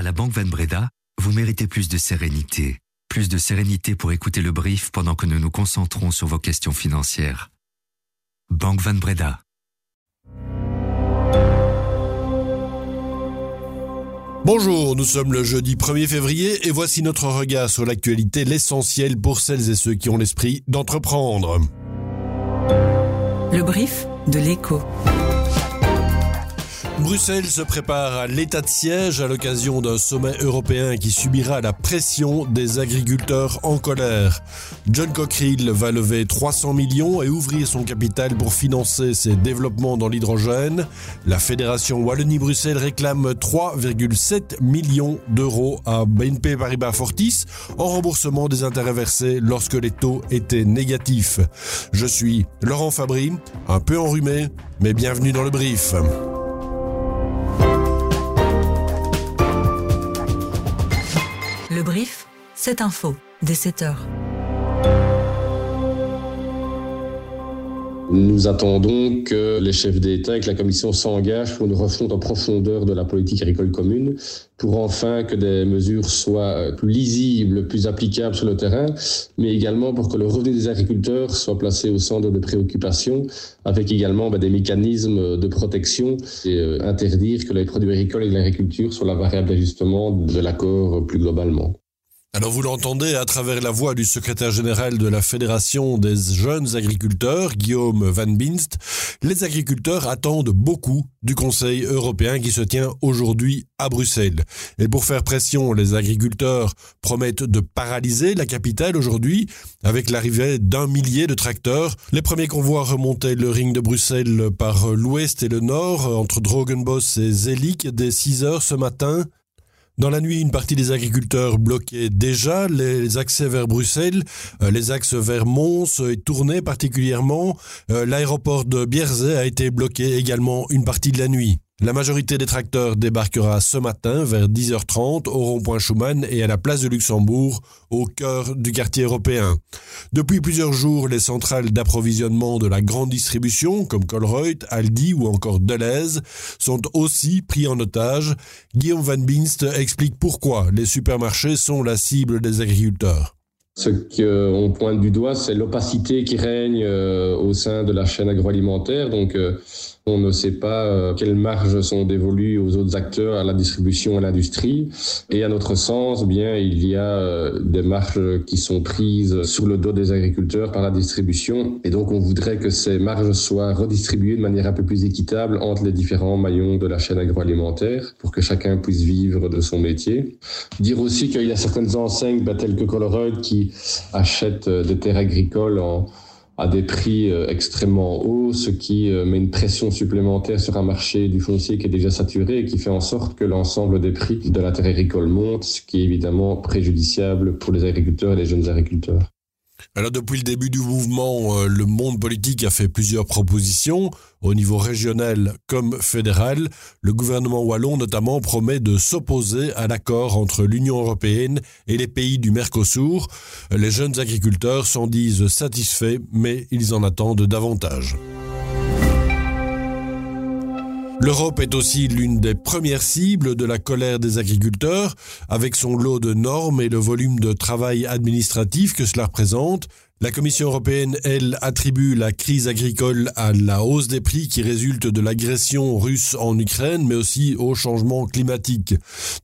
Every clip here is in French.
À la Banque Van Breda, vous méritez plus de sérénité. Plus de sérénité pour écouter le brief pendant que nous nous concentrons sur vos questions financières. Banque Van Breda. Bonjour, nous sommes le jeudi 1er février et voici notre regard sur l'actualité, l'essentiel pour celles et ceux qui ont l'esprit d'entreprendre. Le brief de l'écho. Bruxelles se prépare à l'état de siège à l'occasion d'un sommet européen qui subira la pression des agriculteurs en colère. John Cockerill va lever 300 millions et ouvrir son capital pour financer ses développements dans l'hydrogène. La Fédération Wallonie-Bruxelles réclame 3,7 millions d'euros à BNP Paribas Fortis en remboursement des intérêts versés lorsque les taux étaient négatifs. Je suis Laurent Fabry, un peu enrhumé, mais bienvenue dans le brief. Le brief, c'est info, dès 7 heures. Nous attendons que les chefs d'État et que la Commission s'engagent pour une refonte en profondeur de la politique agricole commune, pour enfin que des mesures soient plus lisibles, plus applicables sur le terrain, mais également pour que le revenu des agriculteurs soit placé au centre de préoccupations, avec également ben, des mécanismes de protection et euh, interdire que les produits agricoles et l'agriculture soient la variable d'ajustement de l'accord plus globalement. Alors vous l'entendez à travers la voix du secrétaire général de la Fédération des jeunes agriculteurs, Guillaume Van Binst, les agriculteurs attendent beaucoup du Conseil européen qui se tient aujourd'hui à Bruxelles. Et pour faire pression, les agriculteurs promettent de paralyser la capitale aujourd'hui avec l'arrivée d'un millier de tracteurs. Les premiers convois remontaient le ring de Bruxelles par l'ouest et le nord entre Drogenbos et Zelik dès 6 heures ce matin. Dans la nuit, une partie des agriculteurs bloquaient déjà les accès vers Bruxelles, euh, les axes vers Mons et tournaient particulièrement. Euh, l'aéroport de Bierzet a été bloqué également une partie de la nuit. La majorité des tracteurs débarquera ce matin vers 10h30 au rond-point Schumann et à la place de Luxembourg, au cœur du quartier européen. Depuis plusieurs jours, les centrales d'approvisionnement de la grande distribution, comme Colruyt, Aldi ou encore Deleuze, sont aussi pris en otage. Guillaume Van Binst explique pourquoi les supermarchés sont la cible des agriculteurs. Ce qu'on pointe du doigt, c'est l'opacité qui règne euh, au sein de la chaîne agroalimentaire. Donc, euh, on ne sait pas euh, quelles marges sont dévolues aux autres acteurs, à la distribution, à l'industrie. Et à notre sens, bien, il y a euh, des marges qui sont prises sur le dos des agriculteurs par la distribution. Et donc, on voudrait que ces marges soient redistribuées de manière un peu plus équitable entre les différents maillons de la chaîne agroalimentaire pour que chacun puisse vivre de son métier. Dire aussi qu'il y a certaines enseignes, bah, telles que Colruyt, qui achètent euh, des terres agricoles en à des prix euh, extrêmement hauts, ce qui euh, met une pression supplémentaire sur un marché du foncier qui est déjà saturé et qui fait en sorte que l'ensemble des prix de terre agricole monte, ce qui est évidemment préjudiciable pour les agriculteurs et les jeunes agriculteurs. Depuis le début du mouvement, euh, le monde politique a fait plusieurs propositions au niveau régional comme fédéral. Le gouvernement wallon notamment promet de s'opposer à l'accord entre l'Union européenne et les pays du Mercosur. Les jeunes agriculteurs s'en disent satisfaits, mais ils en attendent davantage. L'Europe est aussi l'une des premières cibles de la colère des agriculteurs, avec son lot de normes et le volume de travail administratif que cela représente. La Commission européenne, elle, attribue la crise agricole à la hausse des prix qui résulte de l'agression russe en Ukraine, mais aussi au changement climatique.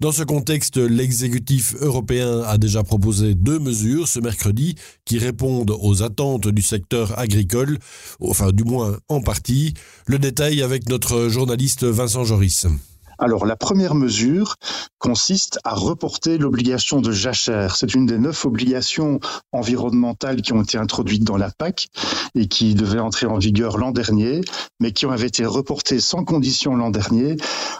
Dans ce contexte, l'exécutif européen a déjà proposé deux mesures ce mercredi qui répondent aux attentes du secteur agricole, enfin du moins en partie. Le détail avec notre journaliste Vincent Joris. Alors la première mesure consiste à reporter l'obligation de jachère. C'est une des neuf obligations environnementales qui ont été introduites dans la PAC et qui devaient entrer en vigueur l'an dernier, mais qui ont été reportées sans condition l'an dernier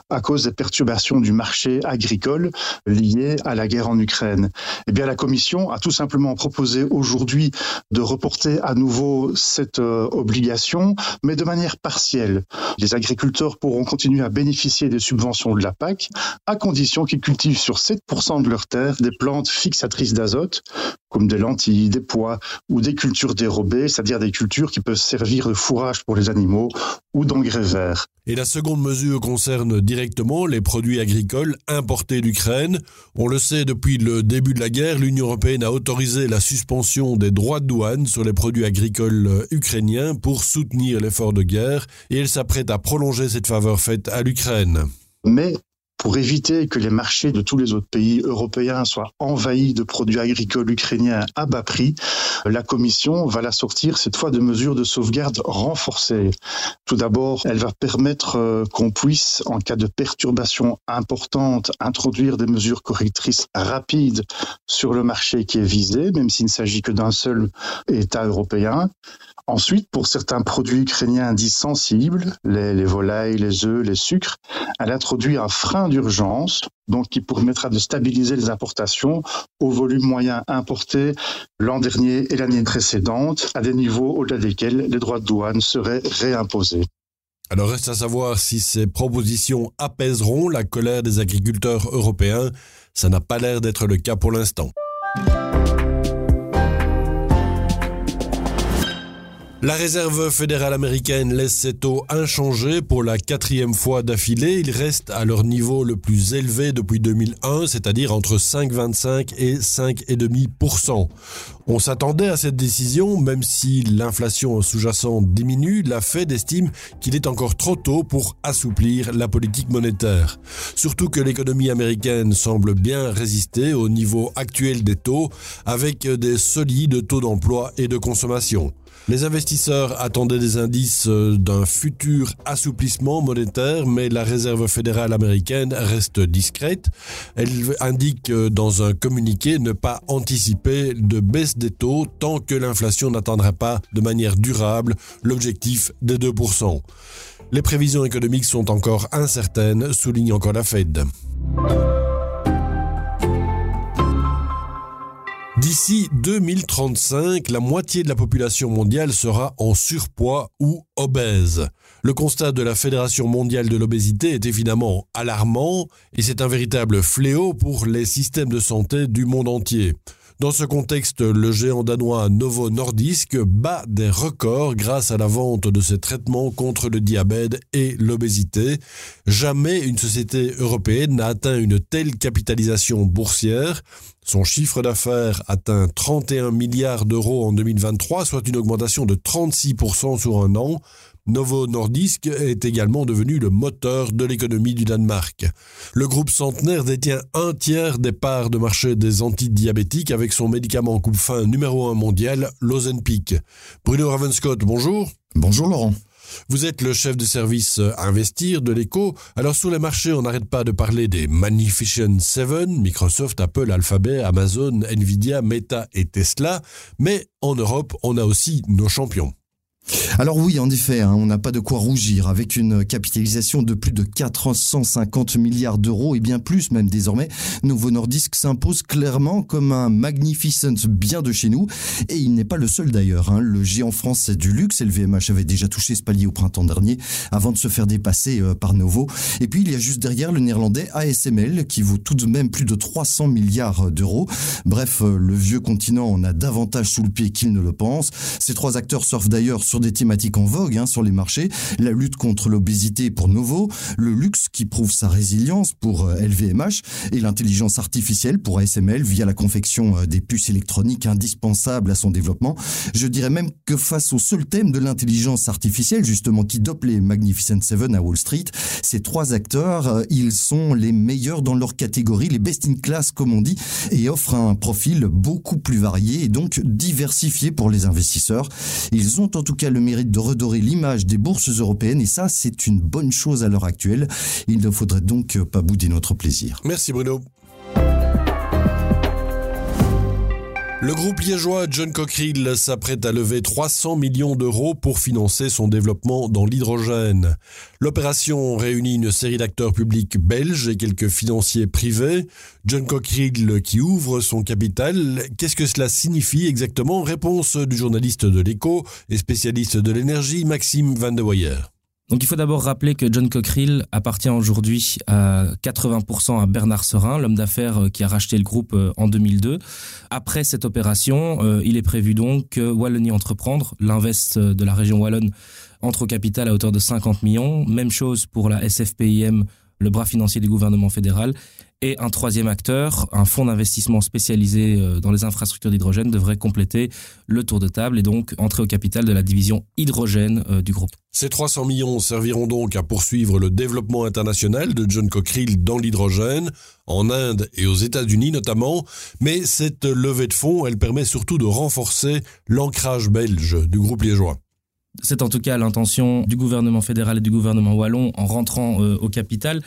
à cause des perturbations du marché agricole liées à la guerre en Ukraine. Eh bien la Commission a tout simplement proposé aujourd'hui de reporter à nouveau cette euh, obligation, mais de manière partielle. Les agriculteurs pourront continuer à bénéficier des subventions de la PAC, à condition qu'ils cultivent sur 7% de leurs terres des plantes fixatrices d'azote, comme des lentilles, des pois ou des cultures dérobées, c'est-à-dire des cultures qui peuvent servir de fourrage pour les animaux ou d'engrais verts. Et la seconde mesure concerne directement les produits agricoles importés d'Ukraine. On le sait, depuis le début de la guerre, l'Union européenne a autorisé la suspension des droits de douane sur les produits agricoles ukrainiens pour soutenir l'effort de guerre et elle s'apprête à prolonger cette faveur faite à l'Ukraine. Mais pour éviter que les marchés de tous les autres pays européens soient envahis de produits agricoles ukrainiens à bas prix, la Commission va la sortir cette fois de mesures de sauvegarde renforcées. Tout d'abord, elle va permettre euh, qu'on puisse, en cas de perturbation importante, introduire des mesures correctrices rapides sur le marché qui est visé, même s'il ne s'agit que d'un seul État européen. Ensuite, pour certains produits ukrainiens dits sensibles, les, volailles, les œufs, les sucres, elle introduit un frein d'urgence, donc qui permettra de stabiliser les importations au volume moyen importé l'an dernier et l'année précédente, à des niveaux au-delà desquels les droits de douane seraient réimposés. Alors reste à savoir si ces propositions apaiseront la colère des agriculteurs européens. Ça n'a pas l'air d'être le cas pour l'instant. La réserve fédérale américaine laisse ses taux inchangés pour la quatrième fois d'affilée. Ils restent à leur niveau le plus élevé depuis 2001, c'est-à-dire entre 5,25 et 5,5%. On s'attendait à cette décision, même si l'inflation sous-jacente diminue, la Fed estime qu'il est encore trop tôt pour assouplir la politique monétaire. Surtout que l'économie américaine semble bien résister au niveau actuel des taux, avec des solides taux d'emploi et de consommation. Les investisseurs attendaient des indices euh, d'un futur assouplissement monétaire, mais la Réserve fédérale américaine reste discrète. Elle indique euh, dans un communiqué ne pas anticiper de baisse des taux tant que l'inflation n'atteindra pas de manière durable l'objectif des 2%. Les prévisions économiques sont encore incertaines, souligne encore la Fed. D'ici 2035, la moitié de la population mondiale sera en surpoids ou obèse. Le constat de la Fédération mondiale de l'obésité est évidemment alarmant et c'est un véritable fléau pour les systèmes de santé du monde entier. Dans ce contexte, le géant danois Novo Nordisk bat des records grâce à la vente de ses traitements contre le diabète et l'obésité. Jamais une société européenne n'a atteint une telle capitalisation boursière. Son chiffre d'affaires atteint 31 milliards d'euros en 2023, soit une augmentation de 36% sur un an. Novo Nordisk est également devenu le moteur de l'économie du Danemark. Le groupe centenaire détient un tiers des parts de marché des antidiabétiques avec son médicament coupe-fin numéro un mondial, l'Ozempic. Bruno Ravenscott, bonjour. Bonjour Laurent. Vous êtes le chef de service Investir de l'écho. Alors sur les marchés, on n'arrête pas de parler des Magnificent Seven, Microsoft, Apple, Alphabet, Amazon, Nvidia, Meta et Tesla. Mais en Europe, on a aussi nos champions. Alors oui, en effet, hein, on n'a pas de quoi rougir. Avec une capitalisation de plus de 450 milliards d'euros et bien plus même désormais, Novo Nordisk s'impose clairement comme un magnificent bien de chez nous. Et il n'est pas le seul d'ailleurs. Hein. Le géant français du luxe, LVMH, avait déjà touché ce palier au printemps dernier avant de se faire dépasser euh, par Novo. Et puis il y a juste derrière le néerlandais ASML qui vaut tout de même plus de 300 milliards d'euros. Bref, euh, le vieux continent en a davantage sous le pied qu'il ne le pense. Ces trois acteurs surfent d'ailleurs sur des thématiques en vogue hein, sur les marchés, la lutte contre l'obésité pour Novo, le luxe qui prouve sa résilience pour LVMH euh, et l'intelligence artificielle pour ASML via la confection euh, des puces électroniques indispensables à son développement. Je dirais même que face au seul thème de l'intelligence artificielle, justement, qui dope les Magnificent Seven à Wall Street, ces trois acteurs, euh, ils sont les meilleurs dans leur catégorie, les best in class comme on dit, et offrent un profil beaucoup plus varié et donc diversifié pour les investisseurs. Ils ont en tout cas le mérite de redorer l'image des bourses européennes et ça, c'est une bonne chose à l'heure actuelle. Il ne faudrait donc pas bouder notre plaisir. Merci Bruno. Le groupe liégeois John Cockerill s'apprête à lever 300 millions d'euros pour financer son développement dans l'hydrogène. L'opération réunit une série d'acteurs publics belges et quelques financiers privés. John Cockerill qui ouvre son capital. Qu'est-ce que cela signifie exactement? Réponse du journaliste de l'écho et spécialiste de l'énergie Maxime Van de Weyer. Donc il faut d'abord rappeler que John Cockerill appartient aujourd'hui à 80% à Bernard Serin, l'homme d'affaires euh, qui a racheté le groupe euh, en 2002. Après cette opération, euh, il est prévu donc que Wallonie Entreprendre, l'invest de la région wallonne, entre au capital à hauteur de 50 millions. Même chose pour la SFPIM, le bras financier du gouvernement fédéral. Et un troisième acteur, un fonds d'investissement spécialisé euh, dans les infrastructures d'hydrogène, devrait compléter le tour de table et donc entrer au capital de la division hydrogène euh, du groupe. Ces 300 millions serviront donc à poursuivre le développement international de John Cockerill dans l'hydrogène, en Inde et aux États-Unis notamment, mais cette levée de fonds, elle permet surtout de renforcer l'ancrage belge du groupe liégeois. C'est en tout cas l'intention du gouvernement fédéral et du gouvernement wallon en rentrant euh, au capital.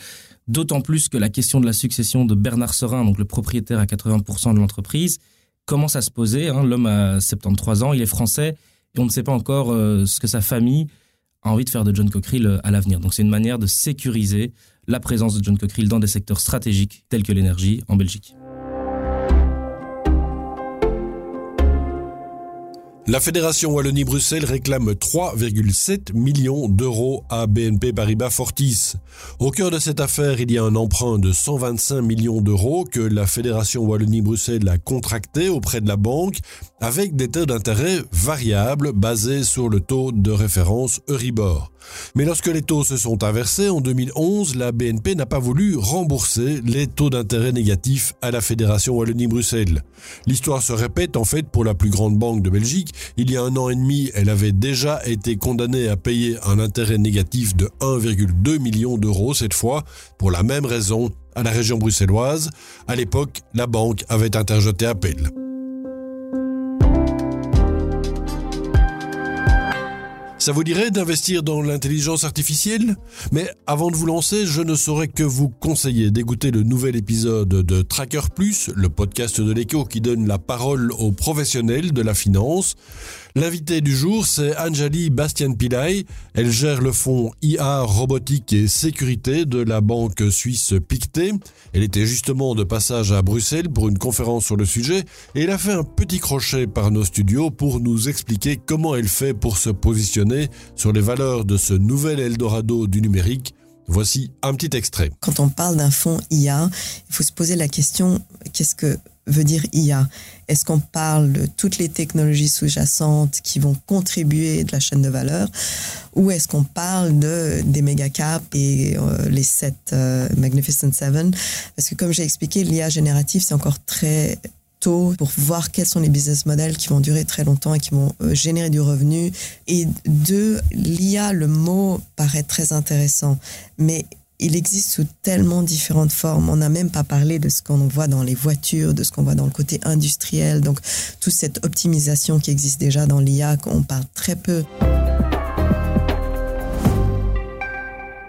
D'autant plus que la question de la succession de Bernard Serin, donc le propriétaire à 80% de l'entreprise, commence à se poser. Hein. L'homme a 73 ans, il est français, et on ne sait pas encore euh, ce que sa famille a envie de faire de John Cockerill euh, à l'avenir. Donc c'est une manière de sécuriser la présence de John Cockerill dans des secteurs stratégiques tels que l'énergie en Belgique. La Fédération Wallonie-Bruxelles réclame 3,7 millions d'euros à BNP Paribas Fortis. Au cœur de cette affaire, il y a un emprunt de 125 millions d'euros que la Fédération Wallonie-Bruxelles a contracté auprès de la banque avec des taux d'intérêt variables basés sur le taux de référence Euribor. Mais lorsque les taux se sont inversés en 2011, la BNP n'a pas voulu rembourser les taux d'intérêt négatifs à la Fédération Wallonie-Bruxelles. L'histoire se répète en fait pour la plus grande banque de Belgique. Il y a un an et demi, elle avait déjà été condamnée à payer un intérêt négatif de 1,2 million d'euros cette fois, pour la même raison, à la région bruxelloise. À l'époque, la banque avait interjeté appel. Ça vous dirait d'investir dans l'intelligence artificielle? Mais avant de vous lancer, je ne saurais que vous conseiller d'écouter le nouvel épisode de Tracker Plus, le podcast de l'écho qui donne la parole aux professionnels de la finance. L'invité du jour, c'est Anjali Bastian Pillay. Elle gère le fonds IA robotique et sécurité de la banque suisse Pictet. Elle était justement de passage à Bruxelles pour une conférence sur le sujet et elle a fait un petit crochet par nos studios pour nous expliquer comment elle fait pour se positionner sur les valeurs de ce nouvel Eldorado du numérique. Voici un petit extrait. Quand on parle d'un fonds IA, il faut se poser la question qu'est-ce que veut dire IA Est-ce qu'on parle de toutes les technologies sous-jacentes qui vont contribuer de la chaîne de valeur ou est-ce qu'on parle de des méga caps et euh, les sept euh, Magnificent Seven? Parce que comme j'ai expliqué, l'IA générative c'est encore très tôt pour voir quels sont les business models qui vont durer très longtemps et qui vont euh, générer du revenu. Et deux, l'IA, le mot paraît très intéressant, mais il existe sous tellement différentes formes. On n'a même pas parlé de ce qu'on voit dans les voitures, de ce qu'on voit dans le côté industriel. Donc, toute cette optimisation qui existe déjà dans l'IA, qu'on parle très peu.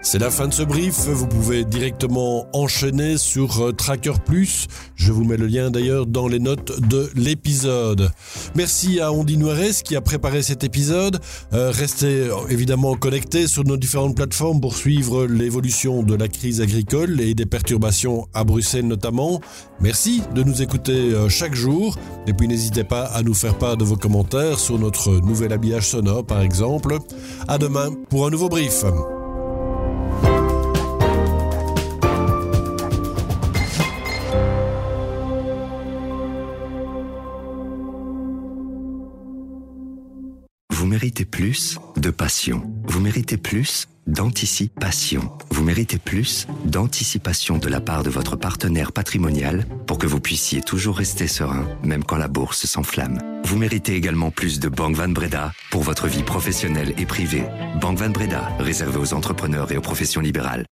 C'est la fin de ce brief. Vous pouvez directement enchaîner sur euh, Tracker Plus. Je vous mets le lien d'ailleurs dans les notes de l'épisode. Merci à Ondi Nuarez qui a préparé cet épisode. Euh, restez euh, évidemment connectés sur nos différentes plateformes pour suivre l'évolution de la crise agricole et des perturbations à Bruxelles notamment. Merci de nous écouter chaque jour. Et puis n'hésitez pas à nous faire part de vos commentaires sur notre nouvel habillage sonore par exemple. À demain pour un nouveau brief. Méritez plus de passion. Vous méritez plus d'anticipation. Vous méritez plus d'anticipation de la part de votre partenaire patrimonial pour que vous puissiez toujours rester serein, même quand la bourse s'enflamme. Vous méritez également plus de Banque Van Breda pour votre vie professionnelle et privée. Banque Van Breda, réservée aux entrepreneurs et aux professions libérales.